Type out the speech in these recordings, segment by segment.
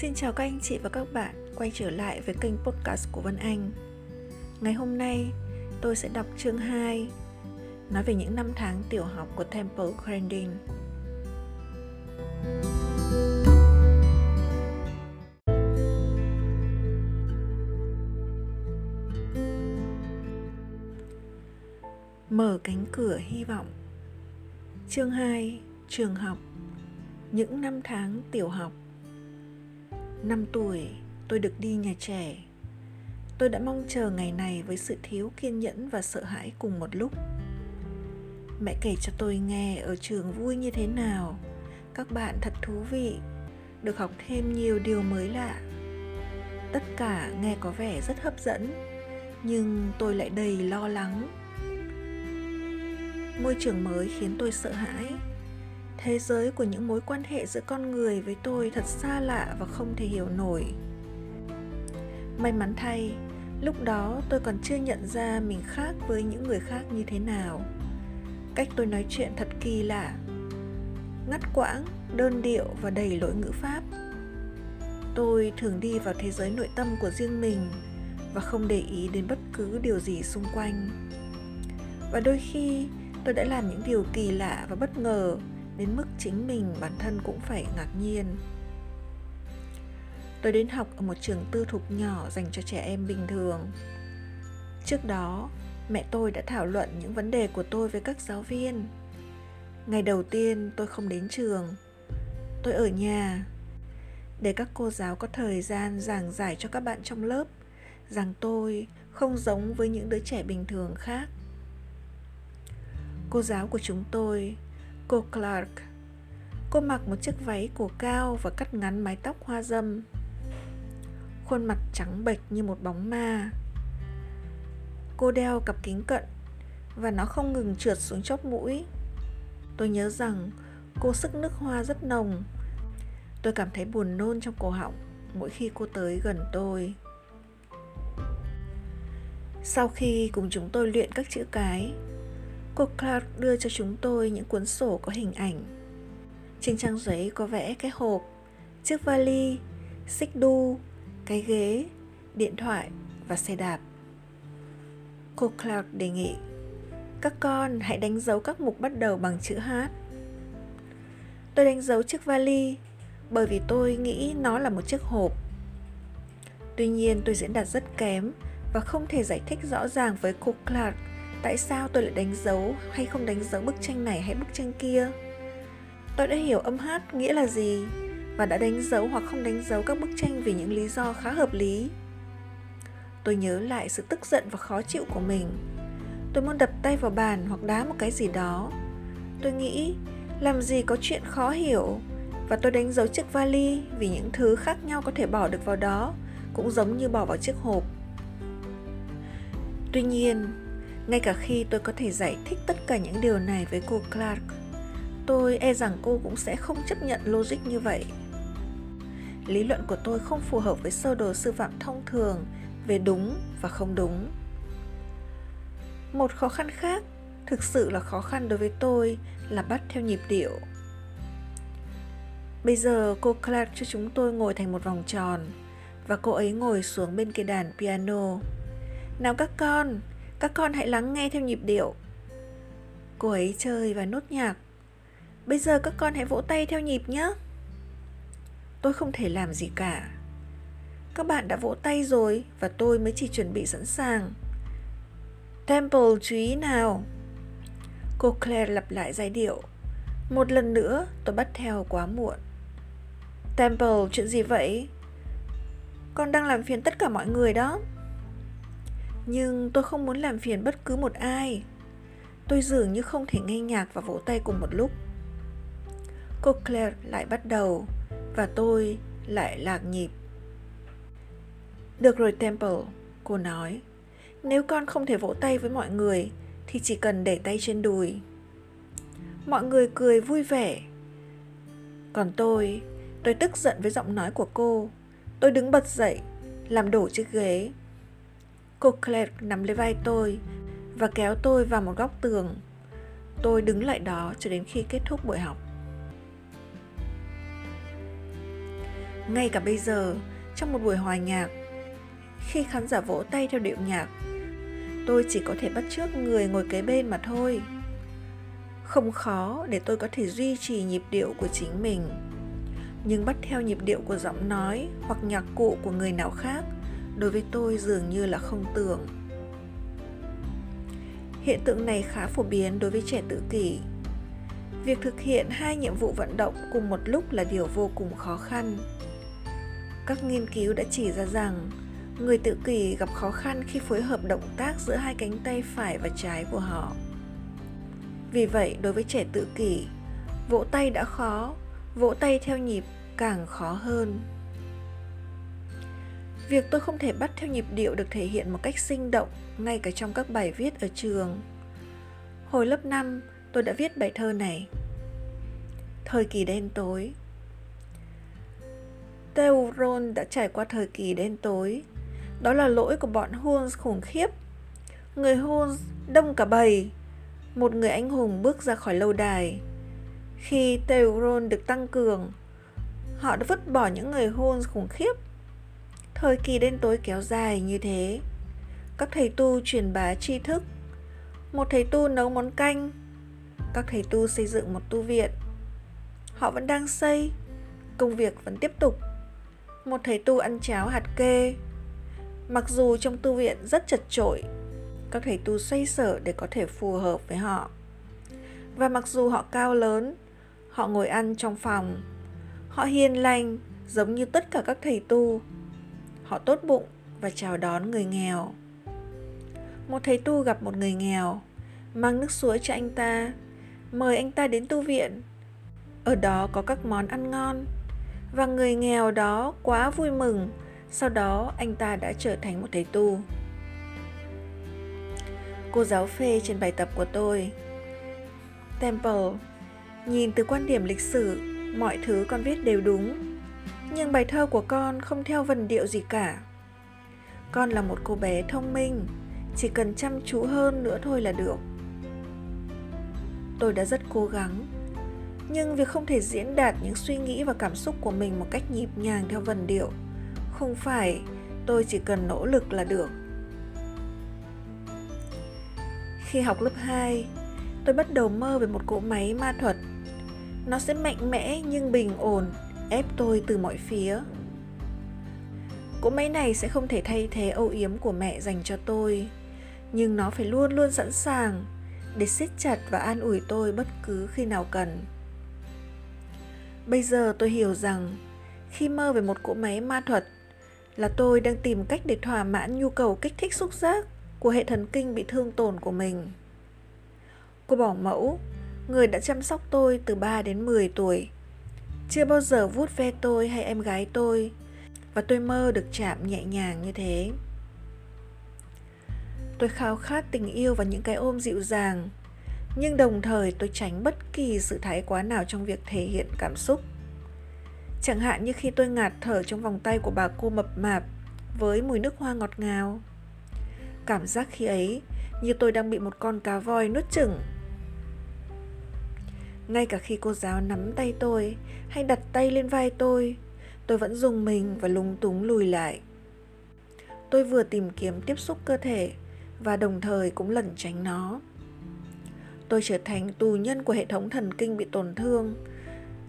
Xin chào các anh chị và các bạn quay trở lại với kênh podcast của Vân Anh. Ngày hôm nay, tôi sẽ đọc chương 2 nói về những năm tháng tiểu học của Temple Grandin. Mở cánh cửa hy vọng Chương 2 Trường học Những năm tháng tiểu học Năm tuổi, tôi được đi nhà trẻ. Tôi đã mong chờ ngày này với sự thiếu kiên nhẫn và sợ hãi cùng một lúc. Mẹ kể cho tôi nghe ở trường vui như thế nào. Các bạn thật thú vị, được học thêm nhiều điều mới lạ. Tất cả nghe có vẻ rất hấp dẫn, nhưng tôi lại đầy lo lắng. Môi trường mới khiến tôi sợ hãi thế giới của những mối quan hệ giữa con người với tôi thật xa lạ và không thể hiểu nổi. May mắn thay, lúc đó tôi còn chưa nhận ra mình khác với những người khác như thế nào. Cách tôi nói chuyện thật kỳ lạ, ngắt quãng, đơn điệu và đầy lỗi ngữ pháp. Tôi thường đi vào thế giới nội tâm của riêng mình và không để ý đến bất cứ điều gì xung quanh. Và đôi khi, tôi đã làm những điều kỳ lạ và bất ngờ đến mức chính mình, bản thân cũng phải ngạc nhiên. Tôi đến học ở một trường tư thục nhỏ dành cho trẻ em bình thường. Trước đó, mẹ tôi đã thảo luận những vấn đề của tôi với các giáo viên. Ngày đầu tiên tôi không đến trường. Tôi ở nhà. Để các cô giáo có thời gian giảng giải cho các bạn trong lớp, rằng tôi không giống với những đứa trẻ bình thường khác. Cô giáo của chúng tôi cô Clark. Cô mặc một chiếc váy cổ cao và cắt ngắn mái tóc hoa dâm. Khuôn mặt trắng bệch như một bóng ma. Cô đeo cặp kính cận và nó không ngừng trượt xuống chóp mũi. Tôi nhớ rằng cô sức nước hoa rất nồng. Tôi cảm thấy buồn nôn trong cổ họng mỗi khi cô tới gần tôi. Sau khi cùng chúng tôi luyện các chữ cái, Cô Clark đưa cho chúng tôi những cuốn sổ có hình ảnh. Trên trang giấy có vẽ cái hộp, chiếc vali, xích đu, cái ghế, điện thoại và xe đạp. Cô Clark đề nghị các con hãy đánh dấu các mục bắt đầu bằng chữ H. Tôi đánh dấu chiếc vali bởi vì tôi nghĩ nó là một chiếc hộp. Tuy nhiên tôi diễn đạt rất kém và không thể giải thích rõ ràng với cô Clark tại sao tôi lại đánh dấu hay không đánh dấu bức tranh này hay bức tranh kia? Tôi đã hiểu âm hát nghĩa là gì và đã đánh dấu hoặc không đánh dấu các bức tranh vì những lý do khá hợp lý. Tôi nhớ lại sự tức giận và khó chịu của mình. Tôi muốn đập tay vào bàn hoặc đá một cái gì đó. Tôi nghĩ, làm gì có chuyện khó hiểu? Và tôi đánh dấu chiếc vali vì những thứ khác nhau có thể bỏ được vào đó cũng giống như bỏ vào chiếc hộp. Tuy nhiên ngay cả khi tôi có thể giải thích tất cả những điều này với cô Clark, tôi e rằng cô cũng sẽ không chấp nhận logic như vậy. Lý luận của tôi không phù hợp với sơ đồ sư phạm thông thường về đúng và không đúng. Một khó khăn khác, thực sự là khó khăn đối với tôi là bắt theo nhịp điệu. Bây giờ cô Clark cho chúng tôi ngồi thành một vòng tròn và cô ấy ngồi xuống bên cây đàn piano. Nào các con, các con hãy lắng nghe theo nhịp điệu. Cô ấy chơi và nốt nhạc. Bây giờ các con hãy vỗ tay theo nhịp nhé. Tôi không thể làm gì cả. Các bạn đã vỗ tay rồi và tôi mới chỉ chuẩn bị sẵn sàng. Temple, chú ý nào. Cô claire lặp lại giai điệu. Một lần nữa, tôi bắt theo quá muộn. Temple, chuyện gì vậy? Con đang làm phiền tất cả mọi người đó nhưng tôi không muốn làm phiền bất cứ một ai. Tôi dường như không thể nghe nhạc và vỗ tay cùng một lúc. Cô claire lại bắt đầu và tôi lại lạc nhịp. Được rồi, temple, cô nói. Nếu con không thể vỗ tay với mọi người, thì chỉ cần để tay trên đùi. Mọi người cười vui vẻ. Còn tôi tôi tức giận với giọng nói của cô. Tôi đứng bật dậy, làm đổ chiếc ghế. Cô Claire nắm lấy vai tôi và kéo tôi vào một góc tường. Tôi đứng lại đó cho đến khi kết thúc buổi học. Ngay cả bây giờ, trong một buổi hòa nhạc, khi khán giả vỗ tay theo điệu nhạc, tôi chỉ có thể bắt chước người ngồi kế bên mà thôi. Không khó để tôi có thể duy trì nhịp điệu của chính mình. Nhưng bắt theo nhịp điệu của giọng nói hoặc nhạc cụ của người nào khác đối với tôi dường như là không tưởng. Hiện tượng này khá phổ biến đối với trẻ tự kỷ. Việc thực hiện hai nhiệm vụ vận động cùng một lúc là điều vô cùng khó khăn. Các nghiên cứu đã chỉ ra rằng người tự kỷ gặp khó khăn khi phối hợp động tác giữa hai cánh tay phải và trái của họ. Vì vậy, đối với trẻ tự kỷ, vỗ tay đã khó, vỗ tay theo nhịp càng khó hơn. Việc tôi không thể bắt theo nhịp điệu được thể hiện một cách sinh động ngay cả trong các bài viết ở trường. Hồi lớp 5, tôi đã viết bài thơ này. Thời kỳ đen tối Teuron đã trải qua thời kỳ đen tối. Đó là lỗi của bọn Huns khủng khiếp. Người Huns đông cả bầy. Một người anh hùng bước ra khỏi lâu đài. Khi Teuron được tăng cường, họ đã vứt bỏ những người Huns khủng khiếp. Thời kỳ đen tối kéo dài như thế. Các thầy tu truyền bá tri thức. Một thầy tu nấu món canh. Các thầy tu xây dựng một tu viện. Họ vẫn đang xây, công việc vẫn tiếp tục một thầy tu ăn cháo hạt kê. Mặc dù trong tu viện rất chật trội, các thầy tu xoay sở để có thể phù hợp với họ. Và mặc dù họ cao lớn, họ ngồi ăn trong phòng, họ hiền lành giống như tất cả các thầy tu. Họ tốt bụng và chào đón người nghèo. Một thầy tu gặp một người nghèo, mang nước suối cho anh ta, mời anh ta đến tu viện. Ở đó có các món ăn ngon và người nghèo đó quá vui mừng sau đó anh ta đã trở thành một thầy tu cô giáo phê trên bài tập của tôi temple nhìn từ quan điểm lịch sử mọi thứ con viết đều đúng nhưng bài thơ của con không theo vần điệu gì cả. Con là một cô bé thông minh chỉ cần chăm chú hơn nữa thôi là được. Tôi đã rất cố gắng nhưng việc không thể diễn đạt những suy nghĩ và cảm xúc của mình một cách nhịp nhàng theo vần điệu không phải tôi chỉ cần nỗ lực là được. Khi học lớp 2, tôi bắt đầu mơ về một cỗ máy ma thuật. Nó sẽ mạnh mẽ nhưng bình ổn, ép tôi từ mọi phía. Cỗ máy này sẽ không thể thay thế âu yếm của mẹ dành cho tôi, nhưng nó phải luôn luôn sẵn sàng để siết chặt và an ủi tôi bất cứ khi nào cần. Bây giờ tôi hiểu rằng khi mơ về một cỗ máy ma thuật là tôi đang tìm cách để thỏa mãn nhu cầu kích thích xúc giác của hệ thần kinh bị thương tổn của mình. Cô bảo mẫu, người đã chăm sóc tôi từ 3 đến 10 tuổi, chưa bao giờ vuốt ve tôi hay em gái tôi. Và tôi mơ được chạm nhẹ nhàng như thế. Tôi khao khát tình yêu và những cái ôm dịu dàng. Nhưng đồng thời tôi tránh bất kỳ sự thái quá nào trong việc thể hiện cảm xúc. Chẳng hạn như khi tôi ngạt thở trong vòng tay của bà cô mập mạp với mùi nước hoa ngọt ngào. Cảm giác khi ấy, như tôi đang bị một con cá voi nuốt chửng ngay cả khi cô giáo nắm tay tôi hay đặt tay lên vai tôi tôi vẫn dùng mình và lúng túng lùi lại. Tôi vừa tìm kiếm tiếp xúc cơ thể và đồng thời cũng lẩn tránh nó. Tôi trở thành tù nhân của hệ thống thần kinh bị tổn thương,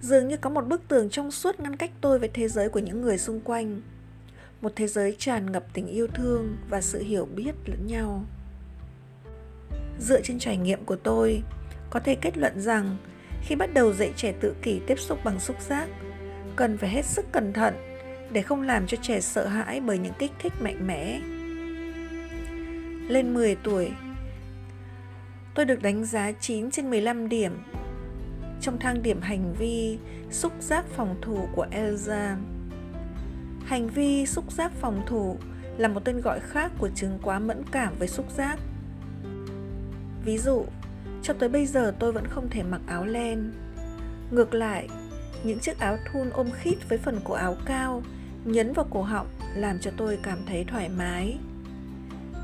dường như có một bức tường trong suốt ngăn cách tôi với thế giới của những người xung quanh, một thế giới tràn ngập tình yêu thương và sự hiểu biết lẫn nhau. Dựa trên trải nghiệm của tôi, có thể kết luận rằng khi bắt đầu dạy trẻ tự kỷ tiếp xúc bằng xúc giác cần phải hết sức cẩn thận để không làm cho trẻ sợ hãi bởi những kích thích mạnh mẽ lên 10 tuổi tôi được đánh giá 9 trên 15 điểm trong thang điểm hành vi xúc giác phòng thủ của Elsa. Hành vi xúc giác phòng thủ là một tên gọi khác của chứng quá mẫn cảm với xúc giác. Ví dụ, cho tới bây giờ tôi vẫn không thể mặc áo len. Ngược lại, những chiếc áo thun ôm khít với phần cổ áo cao nhấn vào cổ họng làm cho tôi cảm thấy thoải mái.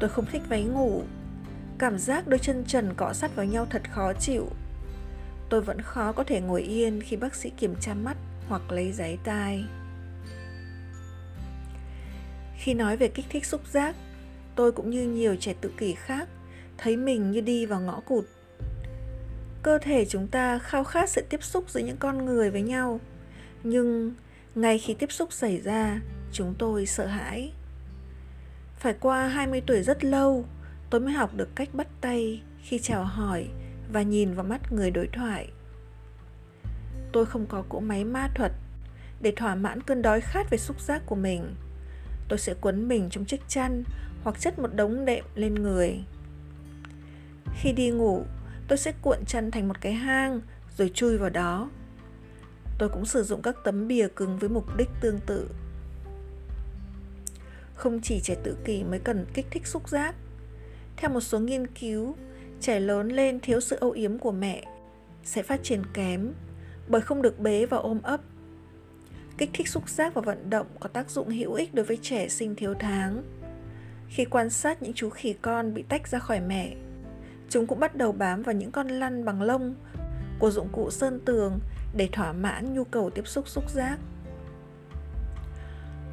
Tôi không thích váy ngủ Cảm giác đôi chân trần cọ sát vào nhau thật khó chịu. Tôi vẫn khó có thể ngồi yên khi bác sĩ kiểm tra mắt hoặc lấy giấy tai. Khi nói về kích thích xúc giác, tôi cũng như nhiều trẻ tự kỷ khác, thấy mình như đi vào ngõ cụt. Cơ thể chúng ta khao khát sự tiếp xúc giữa những con người với nhau, nhưng ngay khi tiếp xúc xảy ra, chúng tôi sợ hãi. Phải qua 20 tuổi rất lâu, tôi mới học được cách bắt tay khi chào hỏi và nhìn vào mắt người đối thoại. Tôi không có cỗ máy ma thuật để thỏa mãn cơn đói khát về xúc giác của mình. Tôi sẽ quấn mình trong chiếc chăn hoặc chất một đống đệm lên người. Khi đi ngủ, tôi sẽ cuộn chăn thành một cái hang rồi chui vào đó. Tôi cũng sử dụng các tấm bìa cứng với mục đích tương tự. Không chỉ trẻ tự kỷ mới cần kích thích xúc giác. Theo một số nghiên cứu, trẻ lớn lên thiếu sự âu yếm của mẹ sẽ phát triển kém bởi không được bế và ôm ấp. Kích thích xúc giác và vận động có tác dụng hữu ích đối với trẻ sinh thiếu tháng. Khi quan sát những chú khỉ con bị tách ra khỏi mẹ, chúng cũng bắt đầu bám vào những con lăn bằng lông của dụng cụ sơn tường để thỏa mãn nhu cầu tiếp xúc xúc giác.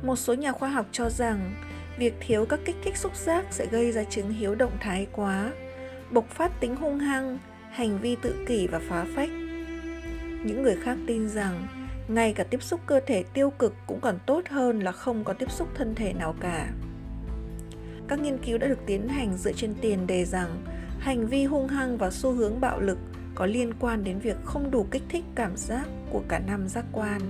Một số nhà khoa học cho rằng việc thiếu các kích thích xúc giác sẽ gây ra chứng hiếu động thái quá, bộc phát tính hung hăng, hành vi tự kỷ và phá phách. Những người khác tin rằng ngay cả tiếp xúc cơ thể tiêu cực cũng còn tốt hơn là không có tiếp xúc thân thể nào cả. Các nghiên cứu đã được tiến hành dựa trên tiền đề rằng hành vi hung hăng và xu hướng bạo lực có liên quan đến việc không đủ kích thích cảm giác của cả năm giác quan.